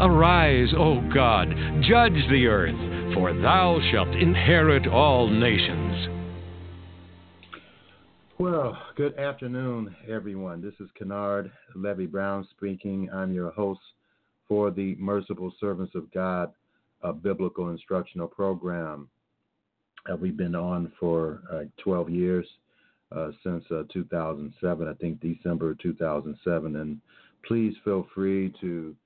Arise, O God, judge the earth, for thou shalt inherit all nations. Well, good afternoon, everyone. This is Kennard Levy Brown speaking. I'm your host for the Merciful Servants of God a biblical instructional program. Uh, we've been on for uh, 12 years uh, since uh, 2007, I think December 2007. And please feel free to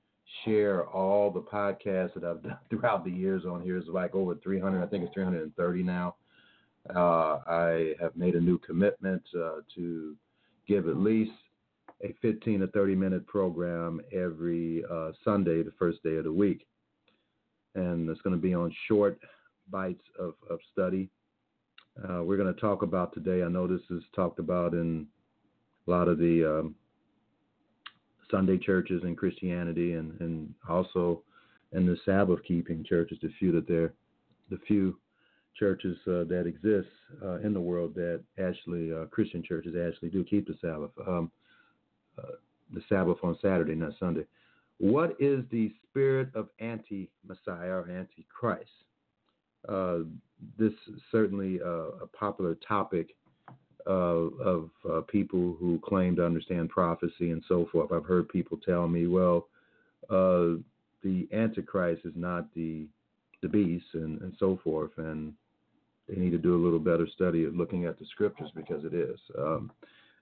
share all the podcasts that I've done throughout the years on here. It's like over 300, I think it's 330 now. Uh, I have made a new commitment uh, to give at least a 15 to 30 minute program every Sunday, the first day of the week and it's going to be on short bites of, of study. Uh, we're going to talk about today. I know this is talked about in a lot of the um, Sunday churches and Christianity, and, and also in the Sabbath keeping churches. The few that there, the few churches uh, that exist uh, in the world that actually uh, Christian churches actually do keep the Sabbath. Um, uh, the Sabbath on Saturday, not Sunday. What is the spirit of anti Messiah or anti Christ? Uh, this is certainly a popular topic uh, of uh, people who claim to understand prophecy and so forth. I've heard people tell me, well, uh, the Antichrist is not the the beast and, and so forth, and they need to do a little better study of looking at the scriptures because it is. Um,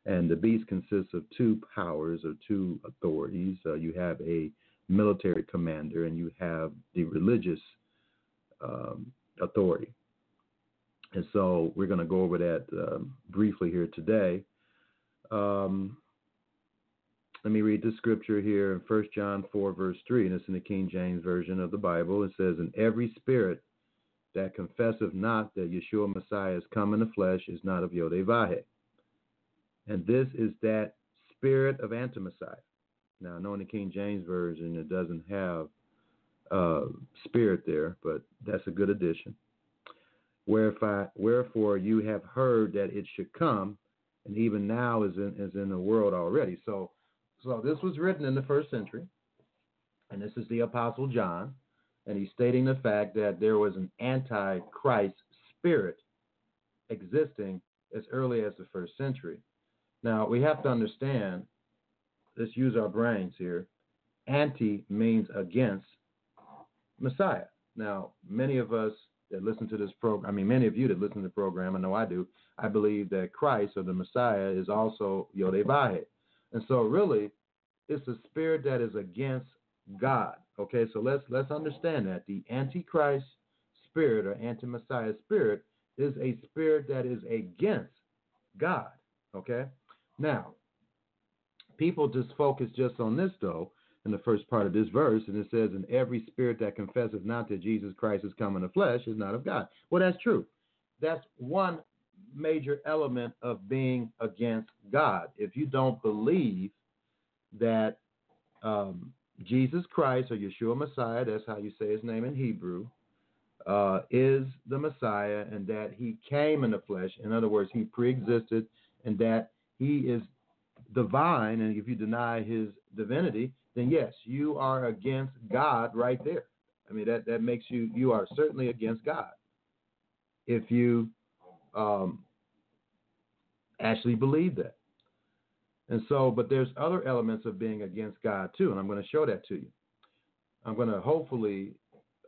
and the beast consists of two powers or two authorities. Uh, you have a military commander and you have the religious um, authority. And so we're going to go over that um, briefly here today. Um, let me read the scripture here in 1 John 4, verse 3, and it's in the King James Version of the Bible. It says, And every spirit that confesseth not that Yeshua Messiah is come in the flesh is not of Yodhe and this is that spirit of anti-Messiah. Now, knowing the King James Version, it doesn't have uh, spirit there, but that's a good addition. Wherefore, wherefore you have heard that it should come, and even now is in, is in the world already. So, so this was written in the first century, and this is the Apostle John, and he's stating the fact that there was an anti-Christ spirit existing as early as the first century. Now, we have to understand, let's use our brains here. Anti means against Messiah. Now, many of us that listen to this program, I mean, many of you that listen to the program, I know I do, I believe that Christ or the Messiah is also Yodhe And so, really, it's a spirit that is against God. Okay, so let's let's understand that the Antichrist spirit or anti-Messiah spirit is a spirit that is against God. Okay, now, people just focus just on this though in the first part of this verse, and it says, "And every spirit that confesses not that Jesus Christ is come in the flesh is not of God." Well, that's true. That's one major element of being against God. If you don't believe that um, Jesus Christ or Yeshua Messiah, that's how you say his name in Hebrew, uh, is the Messiah and that he came in the flesh. In other words, he pre-existed and that he is divine, and if you deny his divinity, then yes, you are against God right there. I mean, that, that makes you, you are certainly against God. If you um, actually believe that. And so, but there's other elements of being against God too, and I'm going to show that to you. I'm going to hopefully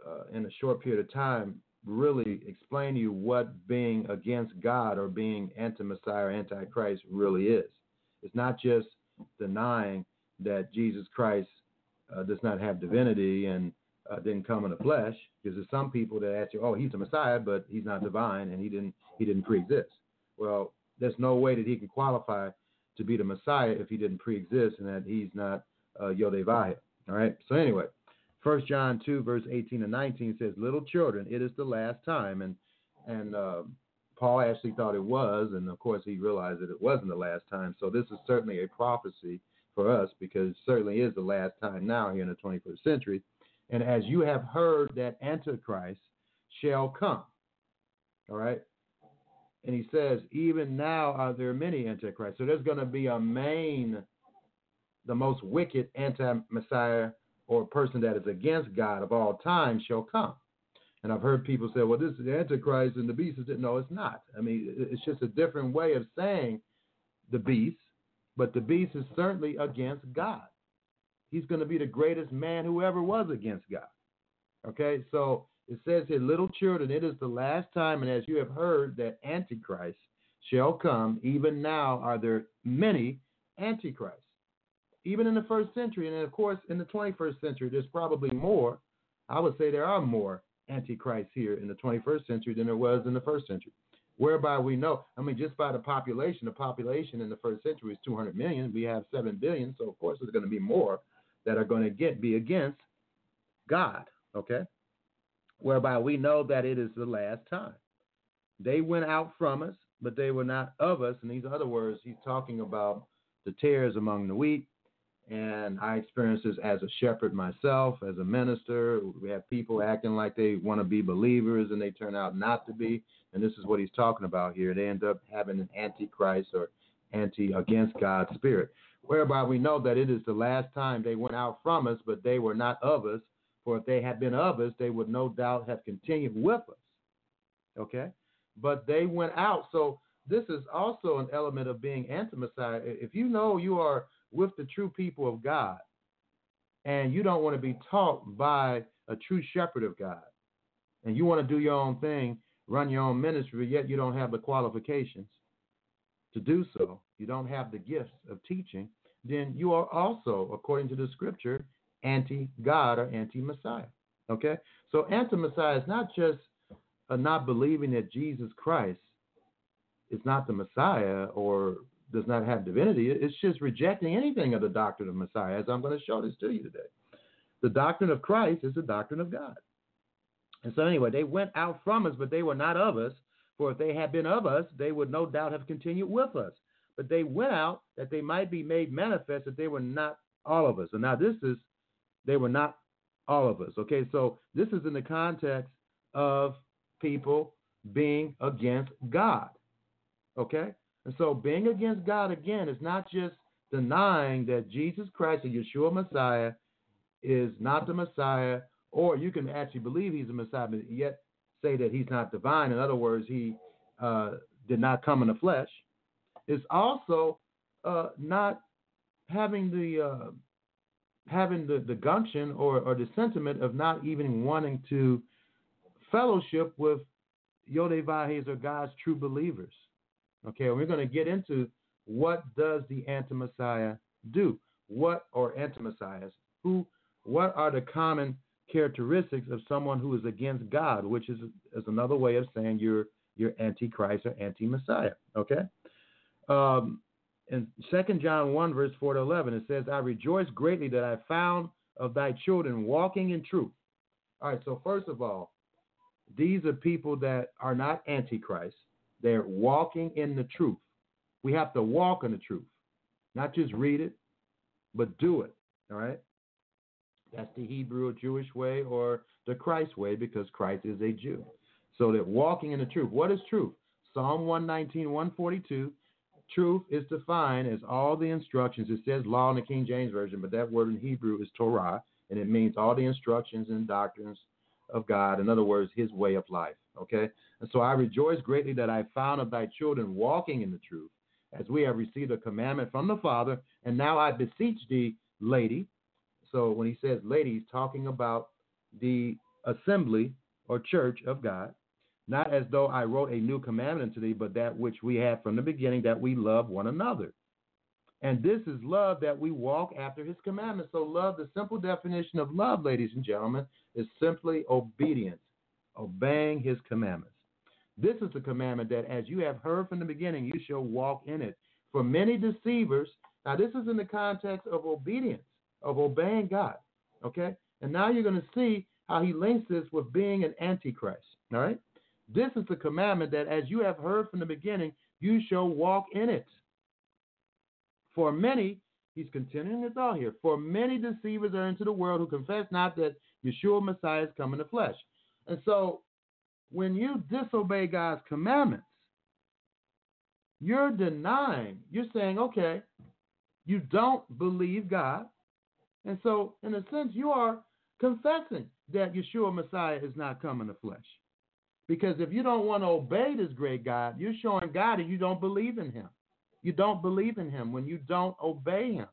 uh, in a short period of time, really explain to you what being against God or being anti Messiah or anti Christ really is. It's not just denying that Jesus Christ uh, does not have divinity and uh, didn't come in the flesh, because there's some people that ask you, "Oh, he's the Messiah, but he's not divine and he didn't he didn't pre-exist." Well, there's no way that he can qualify to be the Messiah if he didn't pre-exist and that he's not uh, Yodevah. All right. So anyway, First John two verse 18 and 19 says, "Little children, it is the last time," and and uh, Paul actually thought it was, and of course he realized that it wasn't the last time. So this is certainly a prophecy for us because it certainly is the last time now here in the 21st century. And as you have heard that Antichrist shall come. All right. And he says, even now are there many antichrists. So there's going to be a main, the most wicked anti-Messiah or person that is against God of all time shall come. And I've heard people say, well, this is the Antichrist and the beast is it. No, it's not. I mean, it's just a different way of saying the beast, but the beast is certainly against God. He's going to be the greatest man who ever was against God. Okay, so it says here, little children, it is the last time, and as you have heard, that Antichrist shall come. Even now are there many Antichrists. Even in the first century, and of course in the 21st century, there's probably more. I would say there are more Antichrists here in the 21st century than there was in the first century. Whereby we know, I mean, just by the population, the population in the first century is 200 million. We have 7 billion, so of course there's going to be more that are going to get be against God. Okay, whereby we know that it is the last time. They went out from us, but they were not of us. In these other words, he's talking about the tares among the wheat. And I experienced this as a shepherd myself, as a minister. We have people acting like they want to be believers and they turn out not to be. And this is what he's talking about here. They end up having an antichrist or anti against God's spirit, whereby we know that it is the last time they went out from us, but they were not of us. For if they had been of us, they would no doubt have continued with us. Okay? But they went out. So this is also an element of being anti Messiah. If you know you are with the true people of God and you don't want to be taught by a true shepherd of God and you want to do your own thing, run your own ministry, yet you don't have the qualifications to do so, you don't have the gifts of teaching, then you are also, according to the scripture, anti God or anti Messiah. Okay? So, anti Messiah is not just uh, not believing that Jesus Christ is not the Messiah or does not have divinity. It's just rejecting anything of the doctrine of Messiah, as I'm going to show this to you today. The doctrine of Christ is the doctrine of God. And so, anyway, they went out from us, but they were not of us. For if they had been of us, they would no doubt have continued with us. But they went out that they might be made manifest that they were not all of us. And now this is, they were not all of us. Okay, so this is in the context of people being against God. Okay? And so being against God again is not just denying that Jesus Christ, the Yeshua Messiah, is not the Messiah, or you can actually believe he's the Messiah, but yet say that he's not divine. In other words, he uh, did not come in the flesh. It's also uh, not having the uh, having the, the gumption or, or the sentiment of not even wanting to fellowship with Yodevahis or God's true believers. Okay, we're going to get into what does the anti-Messiah do? What or anti-Messiahs? Who? What are the common characteristics of someone who is against God? Which is is another way of saying you're you're anti-Christ or anti-Messiah. Okay. Um, in Second John one verse four to eleven, it says, "I rejoice greatly that I found of thy children walking in truth." All right. So first of all, these are people that are not antichrist they're walking in the truth. We have to walk in the truth, not just read it, but do it. All right? That's the Hebrew or Jewish way or the Christ way because Christ is a Jew. So that walking in the truth. What is truth? Psalm 119, 142. Truth is defined as all the instructions. It says law in the King James Version, but that word in Hebrew is Torah, and it means all the instructions and doctrines of God. In other words, his way of life. Okay? And so I rejoice greatly that I found of thy children walking in the truth, as we have received a commandment from the Father. And now I beseech thee, lady. So when he says lady, he's talking about the assembly or church of God, not as though I wrote a new commandment to thee, but that which we had from the beginning, that we love one another. And this is love that we walk after his commandments. So, love, the simple definition of love, ladies and gentlemen, is simply obedience, obeying his commandments. This is the commandment that as you have heard from the beginning, you shall walk in it. For many deceivers, now this is in the context of obedience, of obeying God. Okay? And now you're going to see how he links this with being an antichrist. All right? This is the commandment that as you have heard from the beginning, you shall walk in it. For many, he's continuing his thought here, for many deceivers are into the world who confess not that Yeshua Messiah is come in the flesh. And so when you disobey God's commandments, you're denying, you're saying, okay, you don't believe God. And so, in a sense, you are confessing that Yeshua Messiah is not come in the flesh. Because if you don't want to obey this great God, you're showing God that you don't believe in him. You don't believe in him when you don't obey him.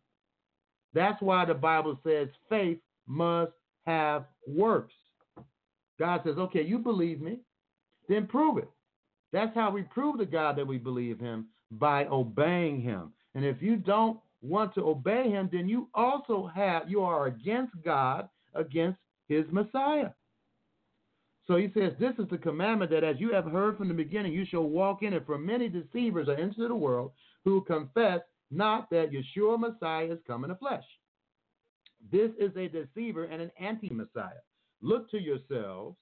That's why the Bible says faith must have works. God says, okay, you believe me, then prove it. That's how we prove to God that we believe him by obeying him. And if you don't want to obey him, then you also have you are against God, against his Messiah. So he says, This is the commandment that as you have heard from the beginning, you shall walk in it. For many deceivers are entered the world who confess not that Yeshua Messiah is come in the flesh. This is a deceiver and an anti Messiah. Look to yourselves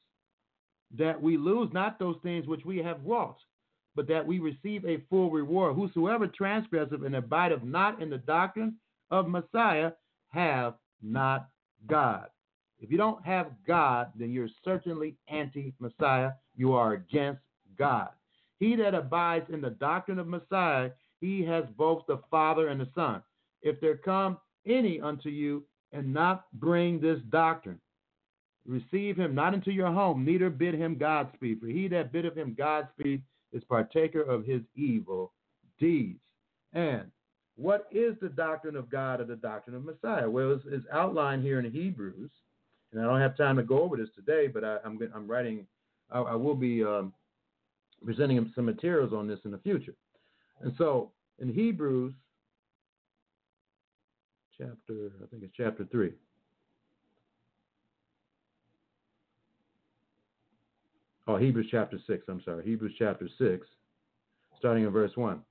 that we lose not those things which we have wrought, but that we receive a full reward. Whosoever transgresseth and abideth not in the doctrine of Messiah have not God. If you don't have God, then you're certainly anti Messiah. You are against God. He that abides in the doctrine of Messiah, he has both the Father and the Son. If there come any unto you and not bring this doctrine, receive him not into your home, neither bid him Godspeed. For he that biddeth him Godspeed is partaker of his evil deeds. And what is the doctrine of God or the doctrine of Messiah? Well, it's, it's outlined here in Hebrews, and I don't have time to go over this today, but I, am writing, I, I will be um, presenting some materials on this in the future. And so in Hebrews, chapter, I think it's chapter 3. Oh, Hebrews chapter 6, I'm sorry. Hebrews chapter 6, starting in verse 1.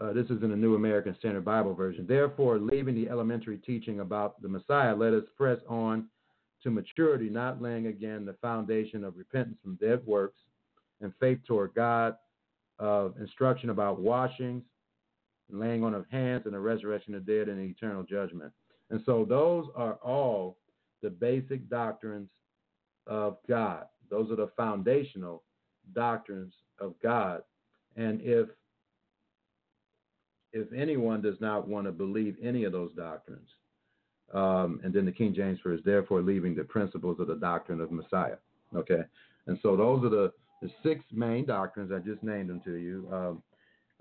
Uh, this is in the New American Standard Bible Version. Therefore, leaving the elementary teaching about the Messiah, let us press on to maturity, not laying again the foundation of repentance from dead works and faith toward God, of instruction about washings, laying on of hands, and the resurrection of the dead and eternal judgment. And so, those are all the basic doctrines of God. Those are the foundational doctrines of God. And if if anyone does not want to believe any of those doctrines, um, and then the King James verse, therefore leaving the principles of the doctrine of Messiah. Okay, and so those are the, the six main doctrines. I just named them to you. Um,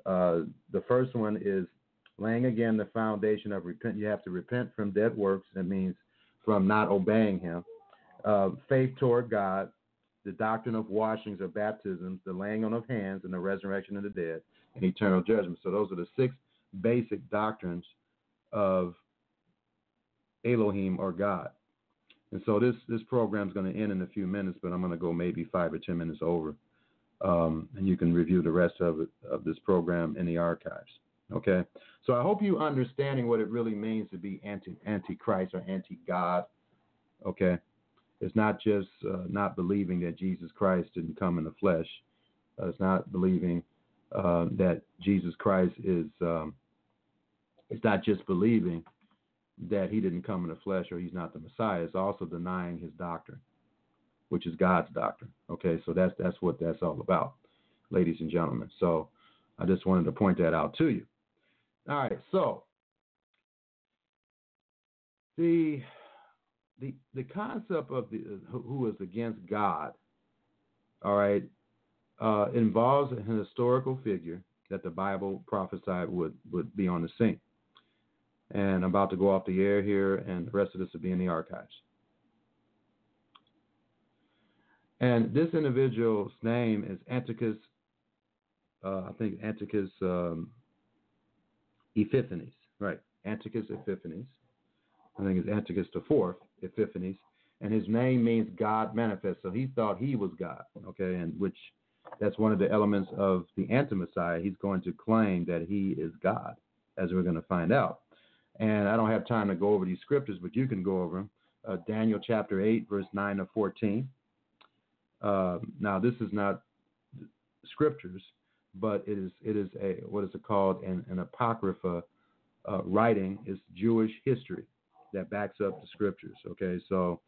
uh, the first one is laying again the foundation of repent. You have to repent from dead works. That means from not obeying Him. Uh, faith toward God, the doctrine of washings or baptisms, the laying on of hands, and the resurrection of the dead, and eternal judgment. So those are the six basic doctrines of Elohim or God. And so this this program is going to end in a few minutes, but I'm going to go maybe five or ten minutes over, um, and you can review the rest of it of this program in the archives. Okay, so I hope you understanding what it really means to be anti antichrist or anti God. Okay, it's not just uh, not believing that Jesus Christ didn't come in the flesh. Uh, it's not believing uh, that Jesus Christ is. Um, it's not just believing that he didn't come in the flesh or he's not the Messiah. It's also denying his doctrine, which is God's doctrine. Okay, so that's that's what that's all about, ladies and gentlemen. So I just wanted to point that out to you. All right, so the the the concept of the who is against God, all right, uh, involves an historical figure that the Bible prophesied would would be on the scene. And I'm about to go off the air here, and the rest of this will be in the archives. And this individual's name is Antiochus, uh, I think Antiochus um, Epiphanes, right? Antiochus Epiphanes. I think it's Antiochus the fourth Epiphanes, and his name means God manifest. So he thought he was God, okay, and which that's one of the elements of the anti-Messiah. He's going to claim that he is God, as we're going to find out. And I don't have time to go over these scriptures, but you can go over them. Uh, Daniel chapter 8, verse 9 to 14. Uh, now, this is not scriptures, but it is it is a what is it called an, an apocrypha uh, writing. It's Jewish history that backs up the scriptures. Okay, so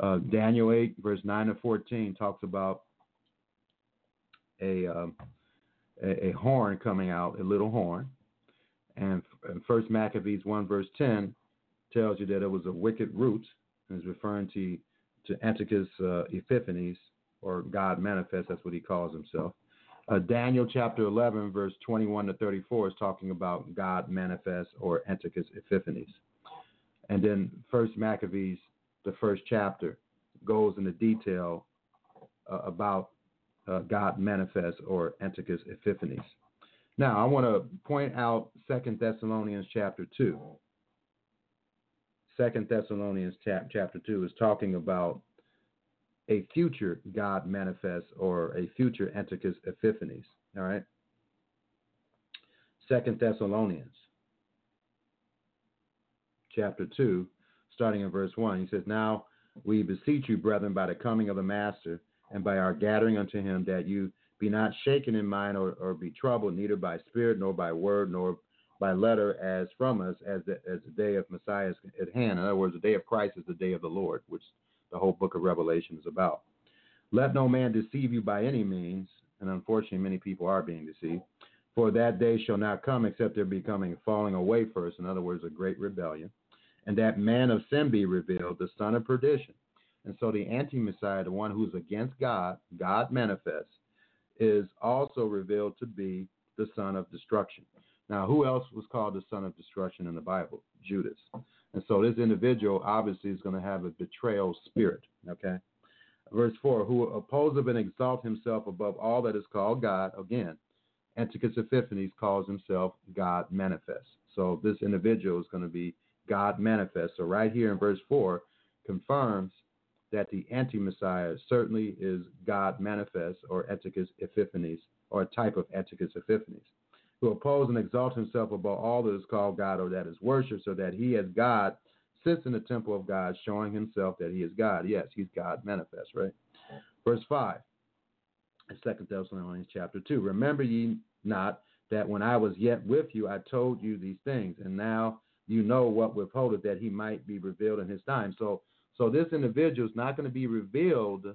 uh, Daniel 8, verse 9 to 14 talks about a, um, a, a horn coming out, a little horn, and First Maccabees 1, verse 10 tells you that it was a wicked root, and is referring to to Antiochus uh, Epiphanes, or God manifest. That's what he calls himself. Uh, Daniel chapter 11, verse 21 to 34 is talking about God manifest or Antiochus Epiphanes. And then First Maccabees, the first chapter, goes into detail uh, about uh, God manifest or Antiochus Epiphanes. Now, I want to point out Second Thessalonians chapter 2. Second Thessalonians chap- chapter 2 is talking about a future God manifest or a future Antiochus Epiphanes. All right? Second Thessalonians chapter 2, starting in verse 1. He says, Now we beseech you, brethren, by the coming of the Master and by our gathering unto him, that you be not shaken in mind or, or be troubled, neither by spirit, nor by word, nor by letter, as from us, as the, as the day of Messiah is at hand. In other words, the day of Christ is the day of the Lord, which the whole book of Revelation is about. Let no man deceive you by any means, and unfortunately, many people are being deceived. For that day shall not come except there be coming falling away first, in other words, a great rebellion and that man of sin be revealed, the son of perdition. And so the anti Messiah, the one who's against God, God manifests, is also revealed to be the son of destruction. Now, who else was called the son of destruction in the Bible? Judas. And so this individual obviously is going to have a betrayal spirit. Okay. Verse 4 Who opposes and exalt himself above all that is called God. Again, Antiochus Epiphanes calls himself God manifest. So this individual is going to be God manifest. So, right here in verse 4 confirms that the anti Messiah certainly is God manifest or Antiochus Epiphanes or a type of Antiochus Epiphanes, who oppose and exalt himself above all that is called God or that is worshipped, so that he as God sits in the temple of God, showing himself that he is God. Yes, he's God manifest, right? Verse 5, Second Thessalonians chapter 2. Remember ye not that when I was yet with you, I told you these things, and now you know what withholdeth that he might be revealed in his time. So so this individual is not going to be revealed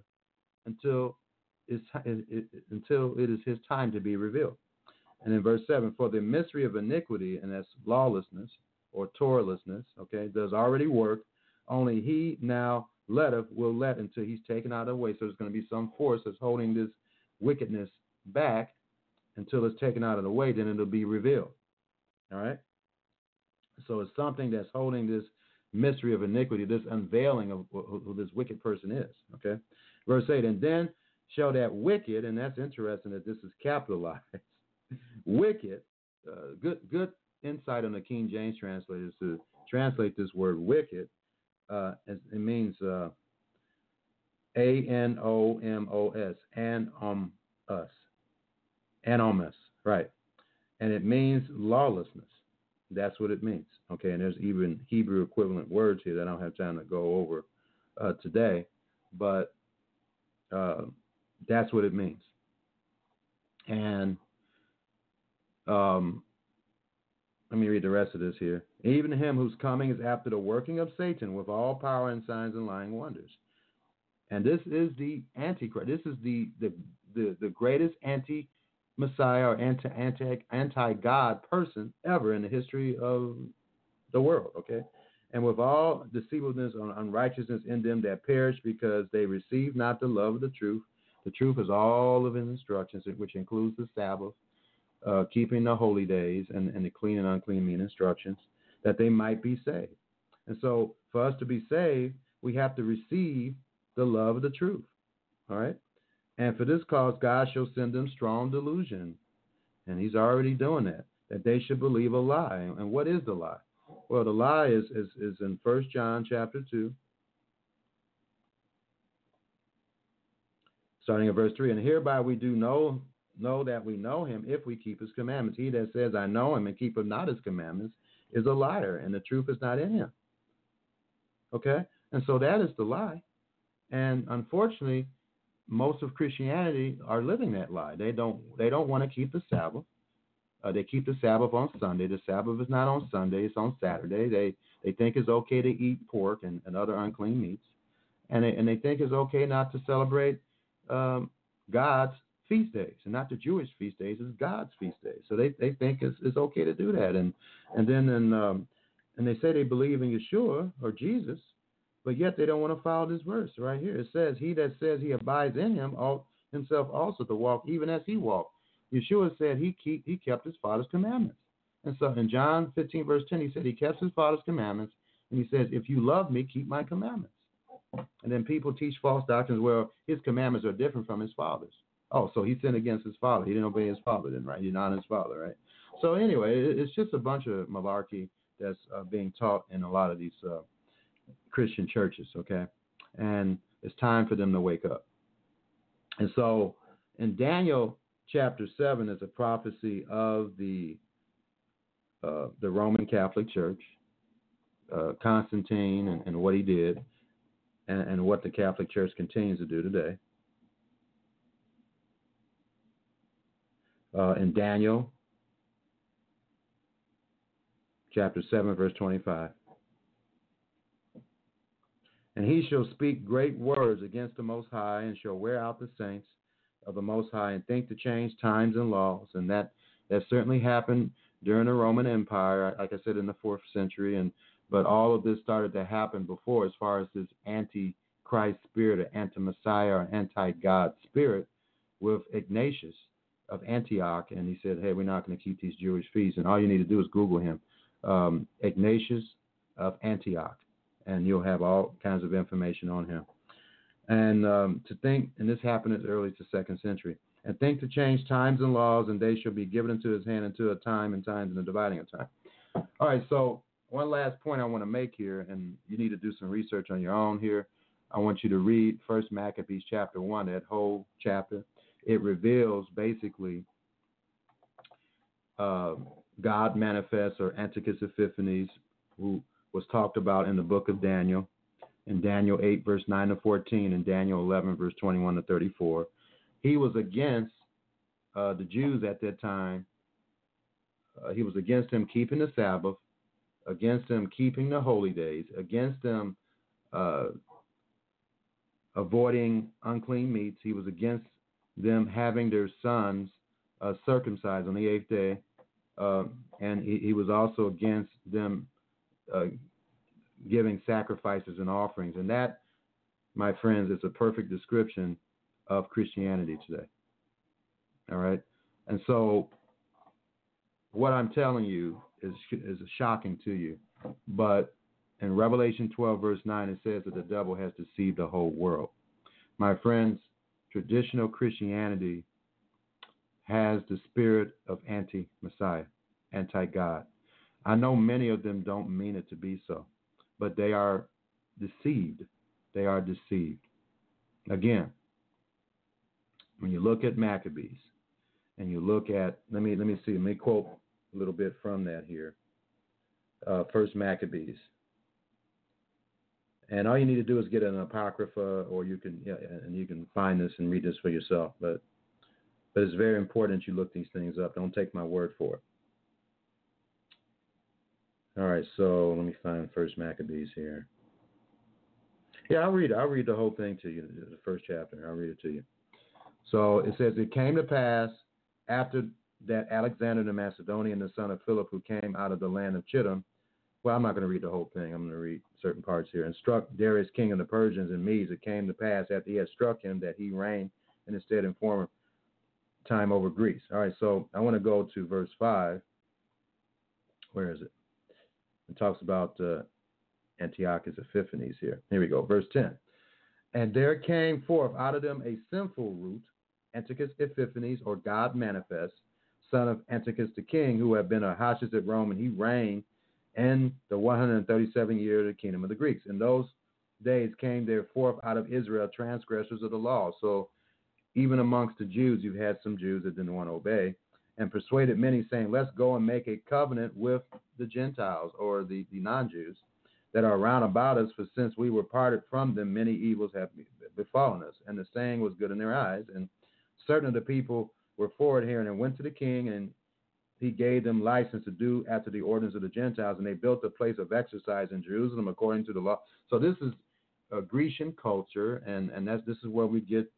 until it's, until it is his time to be revealed. And in verse 7, for the mystery of iniquity, and that's lawlessness or Torahlessness, okay, does already work. Only he now letteth will let until he's taken out of the way. So there's going to be some force that's holding this wickedness back until it's taken out of the way, then it'll be revealed. All right? So it's something that's holding this mystery of iniquity, this unveiling of who this wicked person is. Okay. Verse 8, and then shall that wicked, and that's interesting that this is capitalized, wicked, uh, good good insight on the King James translators to translate this word wicked. Uh, it means uh, A N O M O S, and um us, anomos, right? And it means lawlessness. That's what it means. Okay, and there's even Hebrew equivalent words here that I don't have time to go over uh, today, but uh, that's what it means. And um, let me read the rest of this here. Even him whose coming is after the working of Satan with all power and signs and lying wonders. And this is the antichrist. This is the the the, the greatest anti Messiah or anti anti anti God person ever in the history of the world. Okay, and with all deceitfulness and unrighteousness in them that perish because they receive not the love of the truth. The truth is all of his instructions, which includes the Sabbath, uh, keeping the holy days, and, and the clean and unclean mean instructions, that they might be saved. And so, for us to be saved, we have to receive the love of the truth. All right. And for this cause, God shall send them strong delusion. And he's already doing that, that they should believe a lie. And what is the lie? Well, the lie is, is, is in First John chapter 2, starting at verse 3. And hereby we do know, know that we know him if we keep his commandments. He that says, I know him and keepeth not his commandments is a liar, and the truth is not in him. Okay? And so that is the lie. And unfortunately, most of Christianity are living that lie. They don't they don't want to keep the Sabbath. Uh, they keep the Sabbath on Sunday. The Sabbath is not on Sunday; it's on Saturday. They they think it's okay to eat pork and, and other unclean meats, and they, and they think it's okay not to celebrate um, God's feast days, and not the Jewish feast days. It's God's feast days. So they, they think it's, it's okay to do that, and and then and um, and they say they believe in Yeshua or Jesus, but yet they don't want to follow this verse right here. It says, He that says he abides in him ought himself also to walk even as he walked. Yeshua said he keep he kept his father's commandments. And so in John 15, verse 10, he said he kept his father's commandments. And he says, If you love me, keep my commandments. And then people teach false doctrines where his commandments are different from his father's. Oh, so he sinned against his father. He didn't obey his father, then, right? He's not his father, right? So anyway, it's just a bunch of malarkey that's uh, being taught in a lot of these uh, Christian churches, okay? And it's time for them to wake up. And so in Daniel chapter 7 is a prophecy of the uh, the Roman Catholic Church, uh, Constantine, and, and, what he did, and, and what the Catholic Church continues to do today. Uh, in Daniel chapter 7, verse 25. And he shall speak great words against the Most High, and shall wear out the saints of the Most High, and think to change times and laws. And that that certainly happened during the Roman Empire, like I said, in the fourth century. And but all of this started to happen before, as far as this anti-Christ spirit, or anti-Messiah, or anti-God spirit, with Ignatius of Antioch, and he said, "Hey, we're not going to keep these Jewish feasts." And all you need to do is Google him, um, Ignatius of Antioch and you'll have all kinds of information on him. And um, to think, and this happened as early as the second century, and think to change times and laws, and they shall be given into his hand into a time and times and the dividing of time. All right, so one last point I want to make here, and you need to do some research on your own here. I want you to read First Maccabees chapter one, that whole chapter. It reveals basically uh, God manifests or Antiochus Epiphanes, who was talked about in the book of Daniel, in Daniel 8, verse 9 to 14, and Daniel 11, verse 21 to 34. He was against uh, the Jews at that time. Uh, he was against them keeping the Sabbath, against them keeping the holy days, against them uh, avoiding unclean meats. He was against them having their sons uh, circumcised on the eighth day. Uh, and he, he, was also against them uh, giving sacrifices and offerings. And that, my friends, is a perfect description of Christianity today. All right? And so, what I'm telling you is, is shocking to you. But in Revelation 12, verse 9, it says that the devil has deceived the whole world. My friends, traditional Christianity has the spirit of anti Messiah, anti God. I know many of them don't mean it to be so, but they are deceived. They are deceived. Again, when you look at Maccabees and you look at let me let me see let me quote a little bit from that here. Uh, First Maccabees, and all you need to do is get an apocrypha, or you can yeah, and you can find this and read this for yourself. But but it's very important you look these things up. Don't take my word for it. All right, so let me find First Maccabees here. Yeah, I'll read. I'll read the whole thing to you, the first chapter. I'll read it to you. So it says, "It came to pass after that Alexander the Macedonian, the son of Philip, who came out of the land of Chittim." Well, I'm not going to read the whole thing. I'm going to read certain parts here. And struck Darius, king of the Persians and Medes. It came to pass after he had struck him that he reigned in his stead in former time over Greece. All right, so I want to go to verse five. Where is it? It talks about uh, Antiochus Epiphanes here. Here we go, verse 10. And there came forth out of them a sinful root, Antiochus Epiphanes, or God manifest, son of Antiochus the king, who had been a Hashis at Rome, and he reigned in the 137 year of the kingdom of the Greeks. In those days came there forth out of Israel transgressors of the law. So even amongst the Jews, you've had some Jews that didn't want to obey, and persuaded many, saying, Let's go and make a covenant with the Gentiles or the, the non Jews that are round about us, for since we were parted from them, many evils have befallen us. And the saying was good in their eyes. And certain of the people were forward here and went to the king, and he gave them license to do after the ordinance of the Gentiles, and they built a place of exercise in Jerusalem according to the law. So this is a Grecian culture, and and that's this is where we get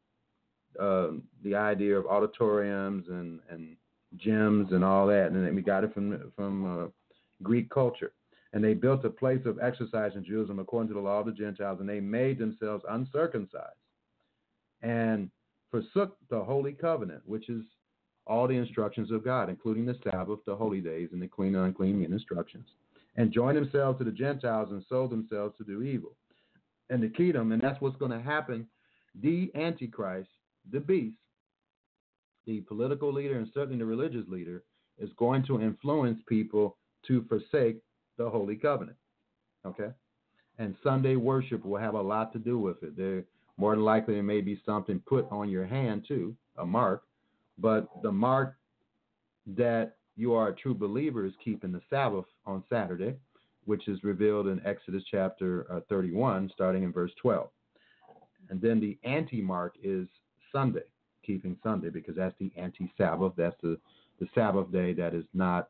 uh, the idea of auditoriums and and gyms and all that, and we got it from from uh, Greek culture. And they built a place of exercise in Jerusalem according to the law of the Gentiles, and they made themselves uncircumcised and forsook the holy covenant, which is all the instructions of God, including the Sabbath, the holy days, and the clean and unclean instructions, and joined themselves to the Gentiles and sold themselves to do evil. And the kingdom, and that's what's going to happen. The Antichrist, the beast, the political leader, and certainly the religious leader, is going to influence people to forsake the Holy Covenant. Okay? And Sunday worship will have a lot to do with it. There more than likely there may be something put on your hand too, a mark, but the mark that you are a true believer is keeping the Sabbath on Saturday, which is revealed in Exodus chapter uh, 31, starting in verse 12. And then the anti mark is Sunday, keeping Sunday, because that's the anti Sabbath. That's the, the Sabbath day that is not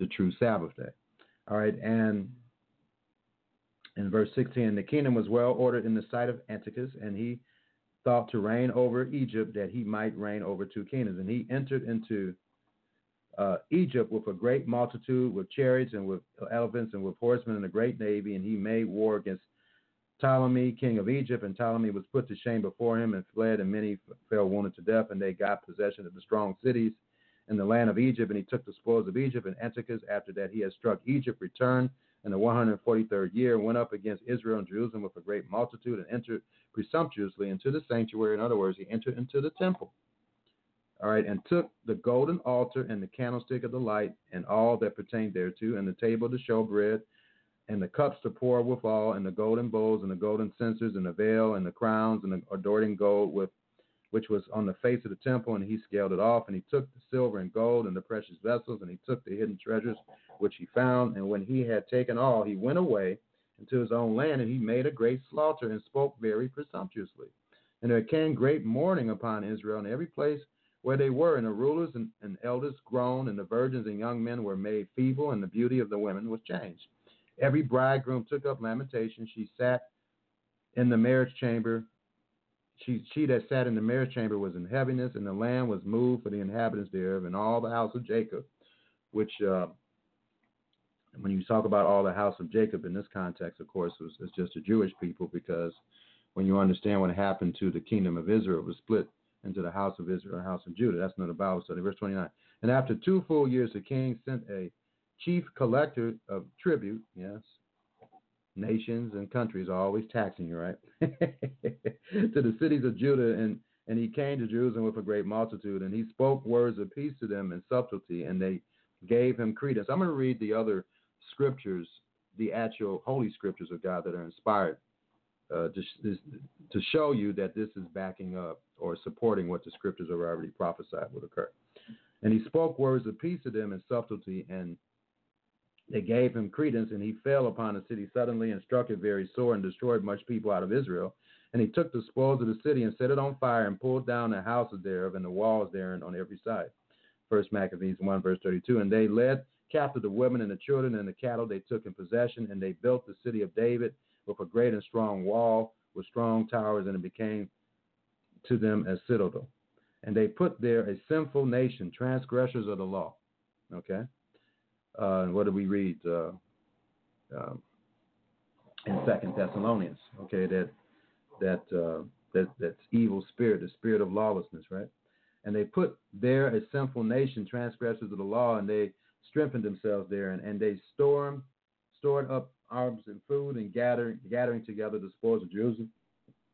the true Sabbath day. All right, and in verse 16, the kingdom was well ordered in the sight of Antiochus, and he thought to reign over Egypt that he might reign over two kingdoms. And he entered into uh, Egypt with a great multitude, with chariots and with elephants and with horsemen and a great navy, and he made war against Ptolemy, king of Egypt, and Ptolemy was put to shame before him and fled, and many fell wounded to death, and they got possession of the strong cities in the land of Egypt, and he took the spoils of Egypt. And Antiochus, after that he had struck Egypt, returned in the 143rd year, went up against Israel and Jerusalem with a great multitude, and entered presumptuously into the sanctuary. In other words, he entered into the temple. All right, and took the golden altar and the candlestick of the light and all that pertained thereto, and the table to show bread, and the cups to pour withal, and the golden bowls, and the golden censers, and the veil, and the crowns, and the adorning gold with which was on the face of the temple, and he scaled it off, and he took the silver and gold and the precious vessels, and he took the hidden treasures which he found. And when he had taken all, he went away into his own land, and he made a great slaughter and spoke very presumptuously. And there came great mourning upon Israel in every place where they were, and the rulers and, and elders groaned, and the virgins and young men were made feeble, and the beauty of the women was changed. Every bridegroom took up lamentation. She sat in the marriage chamber she, she that sat in the marriage chamber was in heaviness, and the land was moved for the inhabitants thereof, and all the house of Jacob, which, uh, when you talk about all the house of Jacob in this context, of course, was, just the Jewish people, because when you understand what happened to the kingdom of Israel, it was split into the house of Israel and house of Judah. That's not a Bible study. Verse 29. And after two full years, the king sent a chief collector of tribute, yes, nations and countries are always taxing you, right? to the cities of Judah, and and he came to Jerusalem with a great multitude, and he spoke words of peace to them in subtlety, and they gave him credence. I'm going to read the other scriptures, the actual holy scriptures of God that are inspired uh, to, to show you that this is backing up or supporting what the scriptures have already prophesied would occur. And he spoke words of peace to them in subtlety, and they gave him credence, and he fell upon the city suddenly and struck it very sore and destroyed much people out of Israel. And he took the spoils of the city and set it on fire and pulled down the houses thereof and the walls therein on every side. First Maccabees 1, verse 32. And they led captive the women and the children and the cattle they took in possession, and they built the city of David with a great and strong wall with strong towers, and it became to them a citadel. And they put there a sinful nation, transgressors of the law. Okay? Uh, what do we read uh, um, in Second Thessalonians? Okay, that that uh, that that's evil spirit, the spirit of lawlessness, right? And they put there a sinful nation, transgressors of the law, and they strengthened themselves there, and, and they stormed, stored up arms and food, and gathering gathering together the spoils of Jerusalem.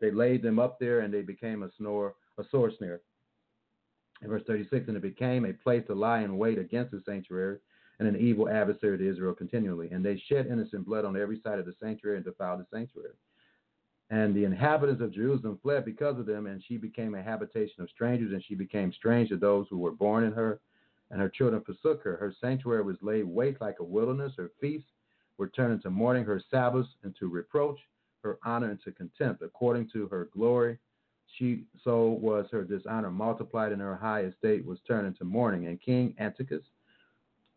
They laid them up there and they became a snore, a sore snare. In verse 36, and it became a place to lie in wait against the sanctuary and an evil adversary to Israel continually. And they shed innocent blood on every side of the sanctuary and defiled the sanctuary. And the inhabitants of Jerusalem fled because of them, and she became a habitation of strangers, and she became strange to those who were born in her, and her children forsook her. Her sanctuary was laid waste like a wilderness, her feasts were turned into mourning, her Sabbaths into reproach, her honor into contempt. According to her glory, she so was her dishonor multiplied, and her high estate was turned into mourning. And King Antiochus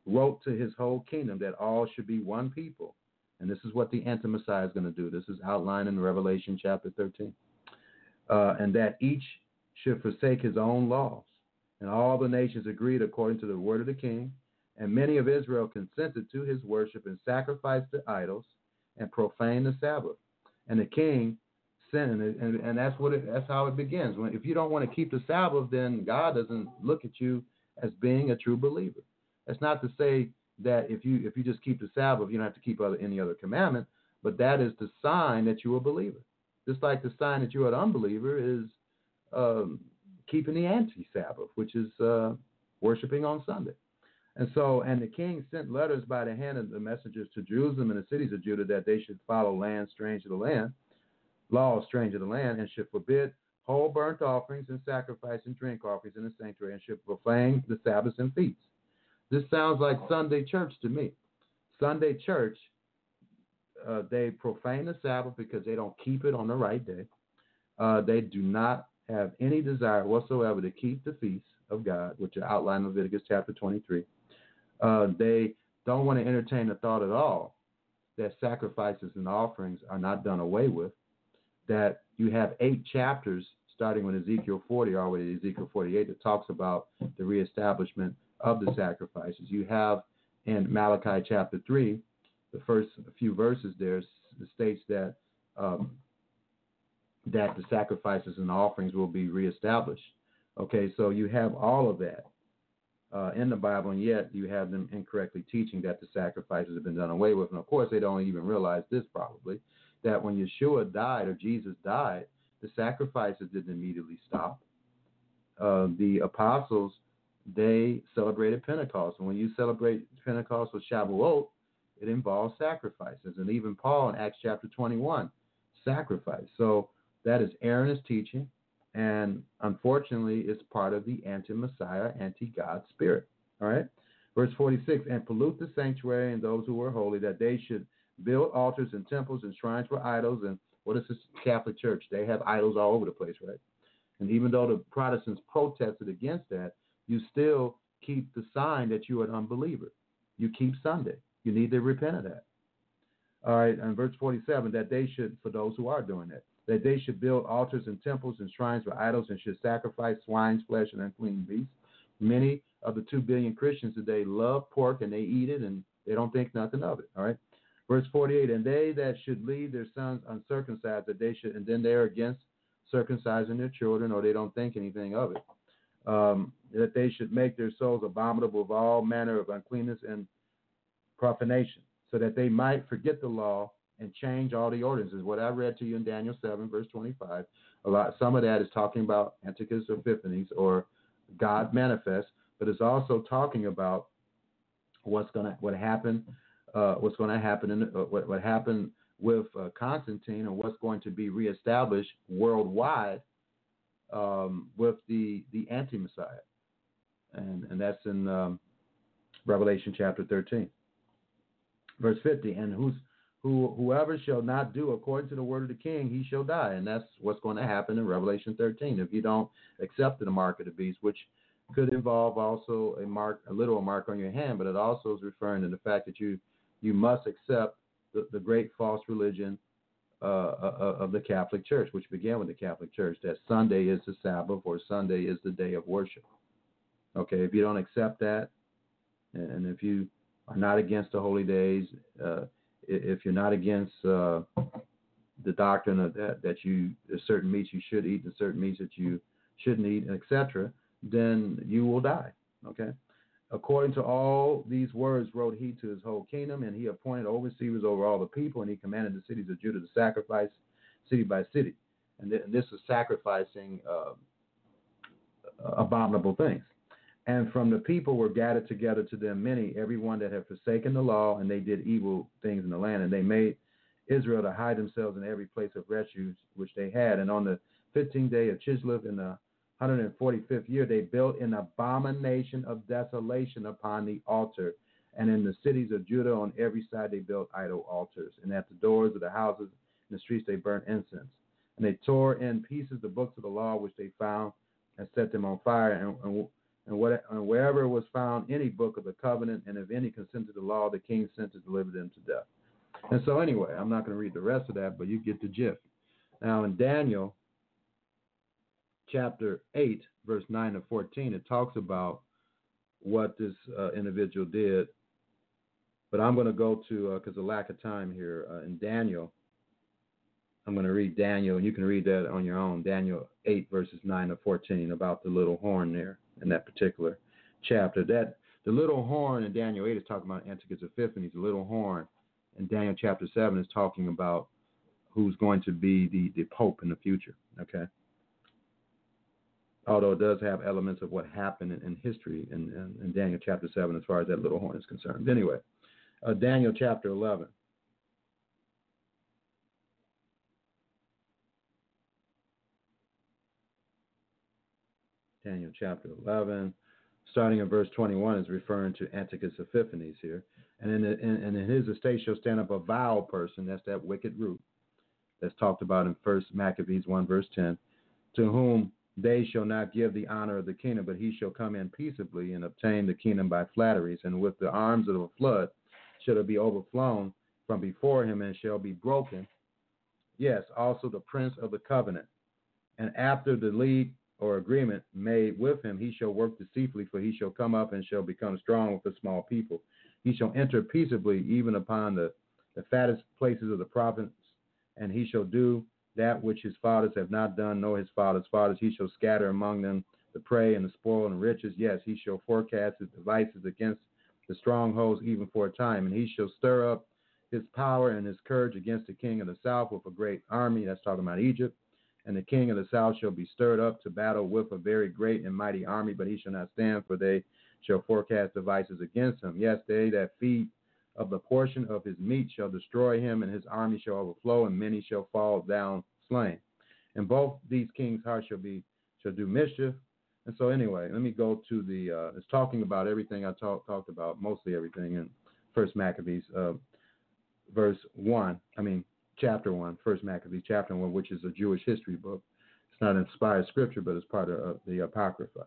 wrote to his whole kingdom that all should be one people. And this is what the anti-Messiah is going to do. This is outlined in Revelation chapter 13. Uh, and that each should forsake his own laws. And all the nations agreed according to the word of the king. And many of Israel consented to his worship and sacrificed to idols and profaned the Sabbath. And the king sent, and, and, and that's what it, that's how it begins. When if you don't want to keep the Sabbath, then God doesn't look at you as being a true believer. That's not to say that if you if you just keep the Sabbath, you don't have to keep other, any other commandment, but that is the sign that you're a believer. Just like the sign that you're an unbeliever is um, keeping the anti-Sabbath, which is uh, worshiping on Sunday. And so, and the king sent letters by the hand of the messengers to Jerusalem and the cities of Judah that they should follow land strange to the land, laws strange to the land, and should forbid whole burnt offerings and sacrifice and drink offerings in the sanctuary, and should profane the Sabbaths and feasts. This sounds like Sunday church to me. Sunday church, uh, they profane the Sabbath because they don't keep it on the right day. Uh, they do not have any desire whatsoever to keep the feasts of God, which are outlined in Leviticus chapter 23. Uh, they don't want to entertain the thought at all that sacrifices and offerings are not done away with. That you have eight chapters starting with Ezekiel 40 all the way to Ezekiel 48 that talks about the reestablishment of the sacrifices. You have in Malachi chapter 3, the first few verses there states that um, that the sacrifices and offerings will be reestablished. Okay, so you have all of that uh, in the Bible, and yet you have them incorrectly teaching that the sacrifices have been done away with. And of course, they don't even realize this probably that when Yeshua died or Jesus died, the sacrifices didn't immediately stop. Uh, the apostles they celebrated Pentecost. And when you celebrate Pentecost with Shavuot, it involves sacrifices. And even Paul in Acts chapter 21, sacrifice. So that is Aaron's teaching. And unfortunately, it's part of the anti Messiah, anti God spirit. All right? Verse 46 And pollute the sanctuary and those who are holy, that they should build altars and temples and shrines for idols. And what is this Catholic Church? They have idols all over the place, right? And even though the Protestants protested against that, you still keep the sign that you're an unbeliever. You keep Sunday. You need to repent of that. All right, and verse 47 that they should, for those who are doing that, that they should build altars and temples and shrines for idols and should sacrifice swine's flesh and unclean beasts. Many of the two billion Christians today love pork and they eat it and they don't think nothing of it. All right. Verse 48 And they that should leave their sons uncircumcised, that they should, and then they are against circumcising their children or they don't think anything of it um, that they should make their souls abominable of all manner of uncleanness and profanation, so that they might forget the law and change all the ordinances. What I read to you in Daniel 7, verse 25, a lot, some of that is talking about Antiochus Epiphanes or God manifest, but it's also talking about what's going to what happened, uh, what's going to happen in uh, what what happened with uh, Constantine and what's going to be reestablished worldwide um, with the the anti Messiah, and and that's in um, Revelation chapter 13, verse 50. And who's who whoever shall not do according to the word of the king, he shall die. And that's what's going to happen in Revelation 13 if you don't accept the mark of the beast, which could involve also a mark, a literal mark on your hand, but it also is referring to the fact that you you must accept the, the great false religion of the Catholic Church, which began with the Catholic Church, that Sunday is the Sabbath or Sunday is the day of worship. Okay, if you don't accept that, and if you are not against the holy days, uh, if you're not against uh, the doctrine of that that you certain meats you should eat and certain meats that you shouldn't eat, etc., then you will die. Okay. According to all these words wrote he to his whole kingdom, and he appointed overseers over all the people, and he commanded the cities of Judah to sacrifice city by city. and, th- and this is sacrificing uh, abominable things. And from the people were gathered together to them many, every one that had forsaken the law, and they did evil things in the land. And they made Israel to hide themselves in every place of refuge which they had. And on the 15th day of Chislev in the 145th year, they built an abomination of desolation upon the altar. And in the cities of Judah on every side they built idol altars. And at the doors of the houses in the streets they burnt incense. And they tore in pieces the books of the law which they found and set them on fire. And, and and, what, and wherever was found any book of the covenant, and if any consented to the law, the king sent to deliver them to death. And so, anyway, I'm not going to read the rest of that, but you get the gist. Now, in Daniel chapter 8, verse 9 to 14, it talks about what this uh, individual did. But I'm going to go to, because uh, of lack of time here, uh, in Daniel, I'm going to read Daniel, and you can read that on your own. Daniel 8, verses 9 to 14, about the little horn there in that particular chapter. That the little horn in Daniel 8 is talking about Antiochus Epiphanes. The little horn in Daniel chapter 7 is talking about who's going to be the, the Pope in the future. Okay. Although it does have elements of what happened in, in history in, in, in, Daniel chapter 7 as far as that little horn is concerned. Anyway, uh, Daniel chapter 11. Daniel chapter 11, starting in verse 21, is referring to Antiochus Epiphanes here. And in, the, in, in his estate shall stand up a vile person, that's that wicked root, that's talked about in First Maccabees 1, verse 10, to whom they shall not give the honor of the kingdom, but he shall come in peaceably and obtain the kingdom by flatteries, and with the arms of a flood shall it be overflown from before him and shall be broken. Yes, also the prince of the covenant. And after the league or agreement made with him, he shall work deceitfully, for he shall come up and shall become strong with a small people. He shall enter peaceably even upon the, the fattest places of the province, and he shall do that which his fathers have not done, nor his fathers' fathers. He shall scatter among them the prey and the spoil and riches. Yes, he shall forecast his devices against the strongholds even for a time, and he shall stir up his power and his courage against the king of the south with a great army. That's talking about Egypt and the king of the south shall be stirred up to battle with a very great and mighty army, but he shall not stand, for they shall forecast devices against him. Yes, they that feed of the portion of his meat shall destroy him, and his army shall overflow, and many shall fall down slain. And both these kings' hearts shall be shall do mischief. And so, anyway, let me go to the. Uh, it's talking about everything I talk, talked about, mostly everything in First Maccabees, uh, verse one. I mean, chapter one, First Maccabees chapter one, which is a Jewish history book. It's not inspired scripture, but it's part of the Apocrypha.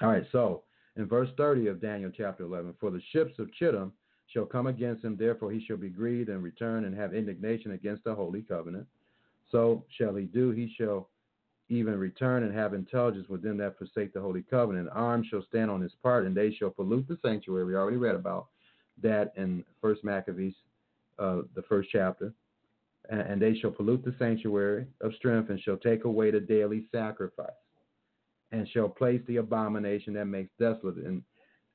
All right, so in verse 30 of Daniel chapter 11, for the ships of Chittim shall come against him, therefore he shall be grieved and return and have indignation against the holy covenant. So shall he do, he shall even return and have intelligence with them that forsake the holy covenant. Arms shall stand on his part, and they shall pollute the sanctuary. We already read about that in First Maccabees uh, the first chapter. And, and they shall pollute the sanctuary of strength and shall take away the daily sacrifice and shall place the abomination that makes desolate. And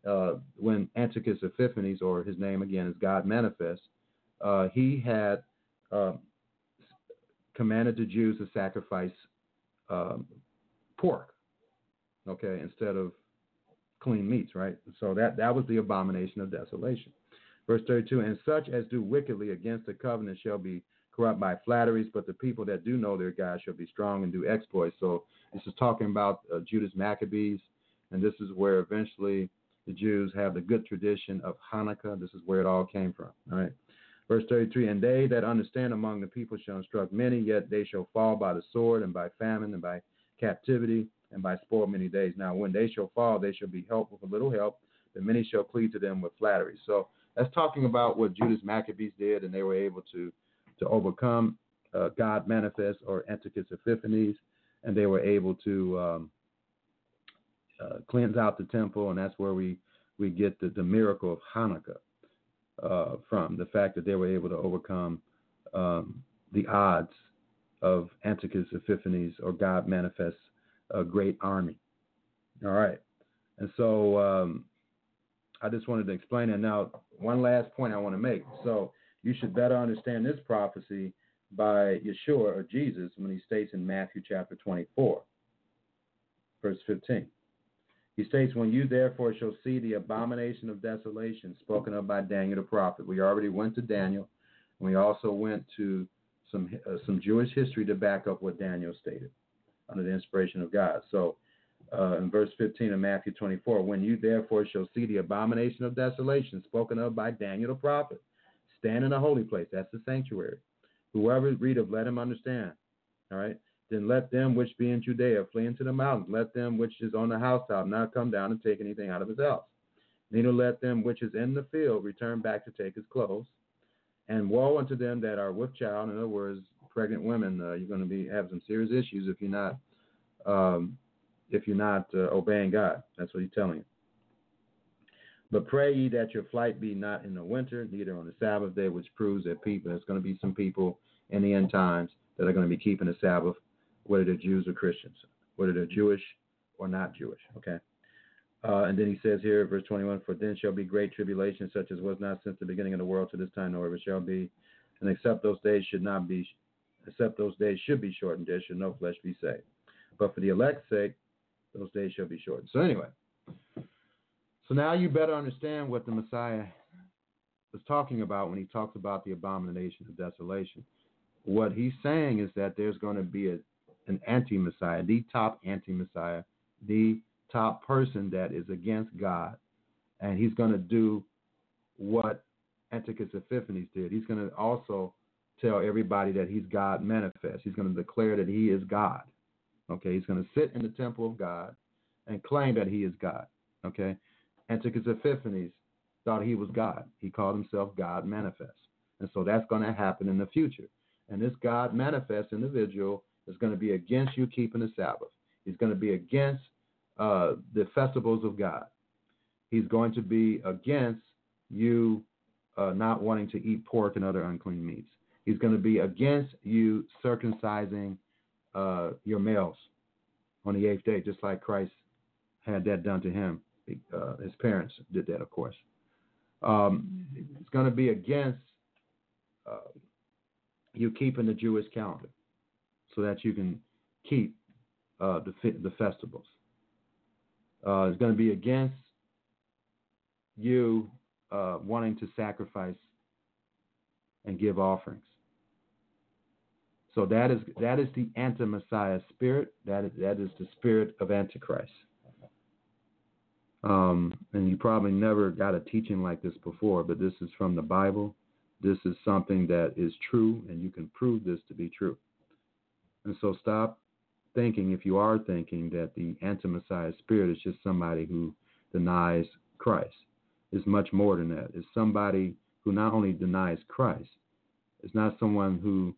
uh, when Antiochus Epiphanes, or his name again is God Manifest, uh, he had uh, commanded the Jews to sacrifice um, pork, okay, instead of clean meats, right? So that that was the abomination of desolation. Verse 32 And such as do wickedly against the covenant shall be corrupt by flatteries, but the people that do know their God shall be strong and do exploits. So this is talking about uh, Judas Maccabees, and this is where eventually the Jews have the good tradition of Hanukkah. This is where it all came from. All right. Verse 33 And they that understand among the people shall instruct many, yet they shall fall by the sword and by famine and by captivity and by spoil many days. Now, when they shall fall, they shall be helped with a little help, but many shall cleave to them with flattery. So that's talking about what Judas Maccabees did, and they were able to to overcome uh, God manifest or Antiochus Epiphanes, and they were able to um, uh, cleanse out the temple, and that's where we we get the, the miracle of Hanukkah uh, from the fact that they were able to overcome um, the odds of Antiochus Epiphanes or God manifest a great army. All right, and so um, I just wanted to explain it. Now, one last point I want to make. So you should better understand this prophecy by Yeshua or Jesus when he states in Matthew chapter 24, verse 15. He states, When you therefore shall see the abomination of desolation spoken of by Daniel the prophet. We already went to Daniel, and we also went to some, uh, some Jewish history to back up what Daniel stated under the inspiration of God. So, uh, in verse 15 of Matthew 24, when you therefore shall see the abomination of desolation spoken of by Daniel the prophet, stand in the holy place, that's the sanctuary. Whoever readeth, let him understand. All right. Then let them which be in Judea flee into the mountains. Let them which is on the housetop not come down and take anything out of his house. Neither let them which is in the field return back to take his clothes. And woe unto them that are with child. In other words, pregnant women. Uh, you're going to be have some serious issues if you're not um, if you're not uh, obeying God. That's what he's telling you. But pray ye that your flight be not in the winter, neither on the Sabbath day, which proves that people there's going to be some people in the end times that are going to be keeping the Sabbath, whether they're Jews or Christians, whether they're Jewish or not Jewish. Okay. Uh, and then he says here, verse 21, For then shall be great tribulation, such as was not since the beginning of the world to this time, nor ever shall be. And except those days should not be, except those days should be shortened, there should no flesh be saved. But for the elect's sake, those days shall be shortened. So anyway, so now you better understand what the Messiah was talking about when he talks about the abomination of desolation. What he's saying is that there's going to be a, an anti Messiah, the top anti Messiah, the top person that is against God, and he's going to do what Antiochus Epiphanes did. He's going to also tell everybody that he's God manifest. He's going to declare that he is God. Okay, he's going to sit in the temple of God and claim that he is God. Okay, Antiochus Epiphanes thought he was God. He called himself God manifest. And so that's going to happen in the future. And this God manifest individual is going to be against you keeping the Sabbath. He's going to be against uh, the festivals of God. He's going to be against you uh, not wanting to eat pork and other unclean meats. He's going to be against you circumcising uh, your males on the eighth day, just like Christ had that done to him. Uh, his parents did that, of course. Um, it's going to be against uh, you keeping the Jewish calendar so that you can keep uh, the, the festivals. Uh, it's going to be against you uh, wanting to sacrifice and give offerings. So that is that is the anti-Messiah spirit. That is that is the spirit of Antichrist. Um, and you probably never got a teaching like this before, but this is from the Bible. This is something that is true, and you can prove this to be true. And so stop thinking, if you are thinking, that the anti-Messiah spirit is just somebody who denies Christ. It's much more than that. It's somebody who not only denies Christ, it's not someone who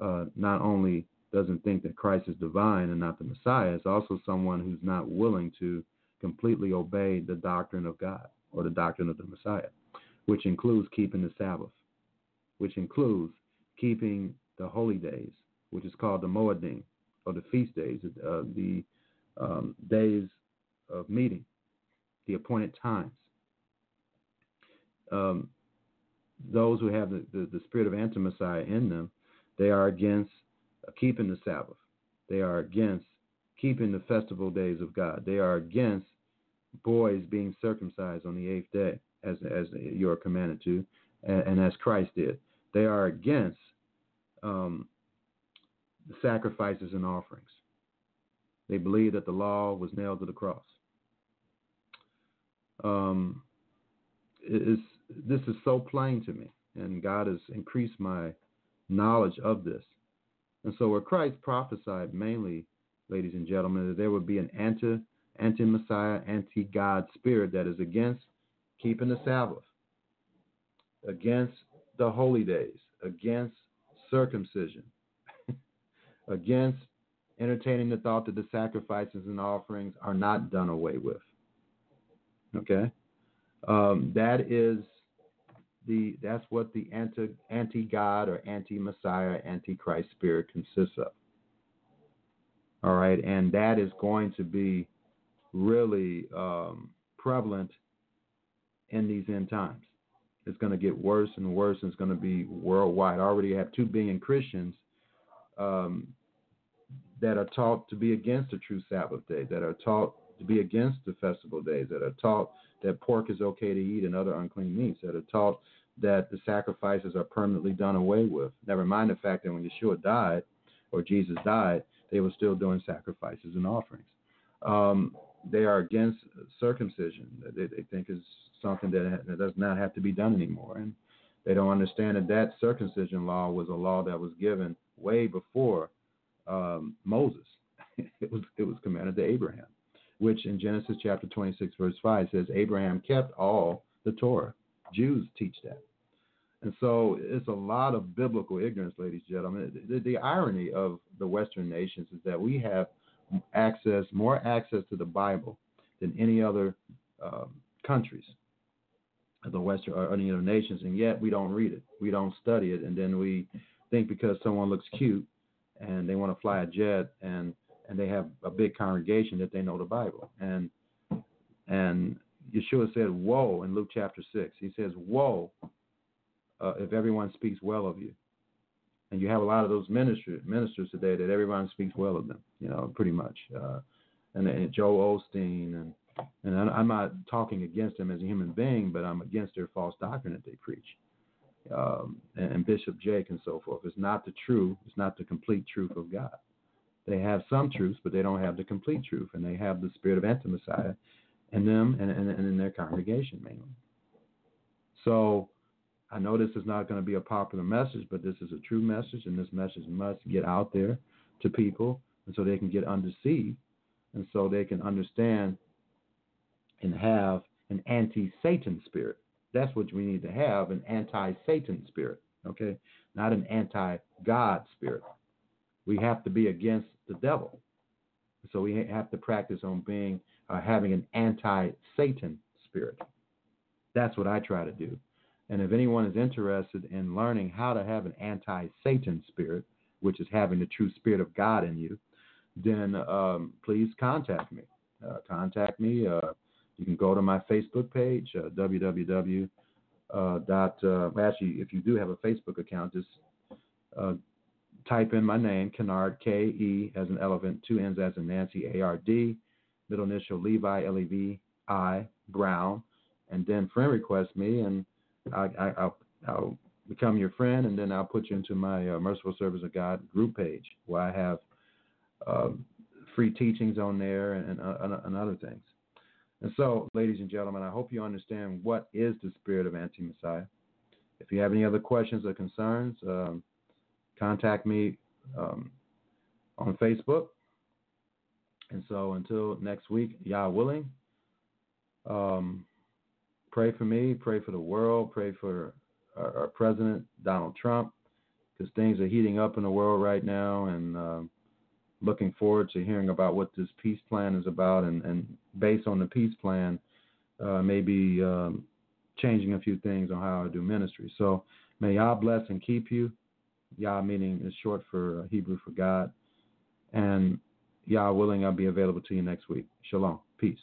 uh, not only doesn't think that Christ is divine and not the Messiah, it's also someone who's not willing to completely obey the doctrine of God or the doctrine of the Messiah, which includes keeping the Sabbath, which includes keeping the holy days, which is called the Moedim, or the feast days, uh, the um, days of meeting, the appointed times. Um, those who have the, the, the spirit of anti-Messiah in them, they are against keeping the Sabbath. They are against keeping the festival days of God. They are against boys being circumcised on the eighth day, as as you are commanded to, and, and as Christ did. They are against um, sacrifices and offerings. They believe that the law was nailed to the cross. Um, is, this is so plain to me, and God has increased my knowledge of this. And so, where Christ prophesied mainly ladies and gentlemen, that there would be an anti anti Messiah, anti God spirit that is against keeping the Sabbath, against the holy days, against circumcision, against entertaining the thought that the sacrifices and offerings are not done away with. Okay? Um, that is the that's what the anti anti God or anti Messiah, anti Christ spirit consists of. All right, and that is going to be really um, prevalent in these end times. it's going to get worse and worse, and it's going to be worldwide. I already have two billion Christians um, that are taught to be against the true Sabbath day, that are taught to be against the festival days, that are taught that pork is okay to eat and other unclean meats, that are taught that the sacrifices are permanently done away with. Never mind the fact that when Yeshua died or Jesus died, they were still doing sacrifices and offerings. Um, they are against circumcision. They, they think is something that, that does not have to be done anymore. And they don't understand that that circumcision law was a law that was given way before um, Moses. it was it was commanded to Abraham, which in Genesis chapter 26 verse 5 says Abraham kept all the Torah. Jews teach that. And so it's a lot of biblical ignorance, ladies and gentlemen. The, the, irony of the Western nations is that we have access, more access to the Bible than any other um, countries the Western or any other nations, and yet we don't read it, we don't study it, and then we think because someone looks cute and they want to fly a jet and and they have a big congregation that they know the Bible. And and Yeshua said, "Woe!" in Luke chapter six. He says, "Woe uh, if everyone speaks well of you." And you have a lot of those ministers ministers today that everyone speaks well of them. You know, pretty much. Uh, and, and Joel Osteen and and I'm not talking against them as a human being, but I'm against their false doctrine that they preach. Um, and, and, Bishop Jake and so forth. It's not the true, It's not the complete truth of God. They have some truths, but they don't have the complete truth, and they have the spirit of anti-Messiah in them and, and, and in their congregation mainly. So I know this is not going to be a popular message, but this is a true message, and this message must get out there to people, and so they can get undeceived, and so they can understand and have an anti Satan spirit. That's what we need to have an anti Satan spirit, okay? Not an anti God spirit. We have to be against the devil. So we have to practice on being uh, having an anti Satan spirit. That's what I try to do. And if anyone is interested in learning how to have an anti Satan spirit, which is having the true spirit of God in you, then um, please contact me. Uh, contact me. Uh, you can go to my Facebook page, uh, www. Uh, dot, uh, actually, if you do have a Facebook account, just uh, type in my name, Kennard, K E as an elephant, two N's as in Nancy, A R D, middle initial Levi, L E V I, Brown, and then friend request me, and I, will I'll become your friend, and then I'll put you into my uh, Merciful Service of God group page where I have uh, free teachings on there and, and, and other things. And so, ladies and gentlemen, I hope you understand what is the spirit of anti Messiah. If you have any other questions or concerns, um, contact me um, on Facebook. And so, until next week, Yah willing, um, pray for me, pray for the world, pray for our, our president, Donald Trump, because things are heating up in the world right now. And um, looking forward to hearing about what this peace plan is about, and, and based on the peace plan, uh, maybe um, changing a few things on how I do ministry. So may Yah bless and keep you. Yah meaning is short for uh, Hebrew for God. And Yah willing, I'll be available to you next week. Shalom. Peace.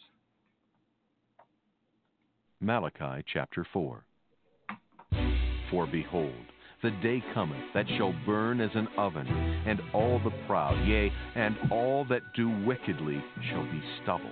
Malachi chapter 4. For behold, the day cometh that shall burn as an oven, and all the proud, yea, and all that do wickedly shall be stubble.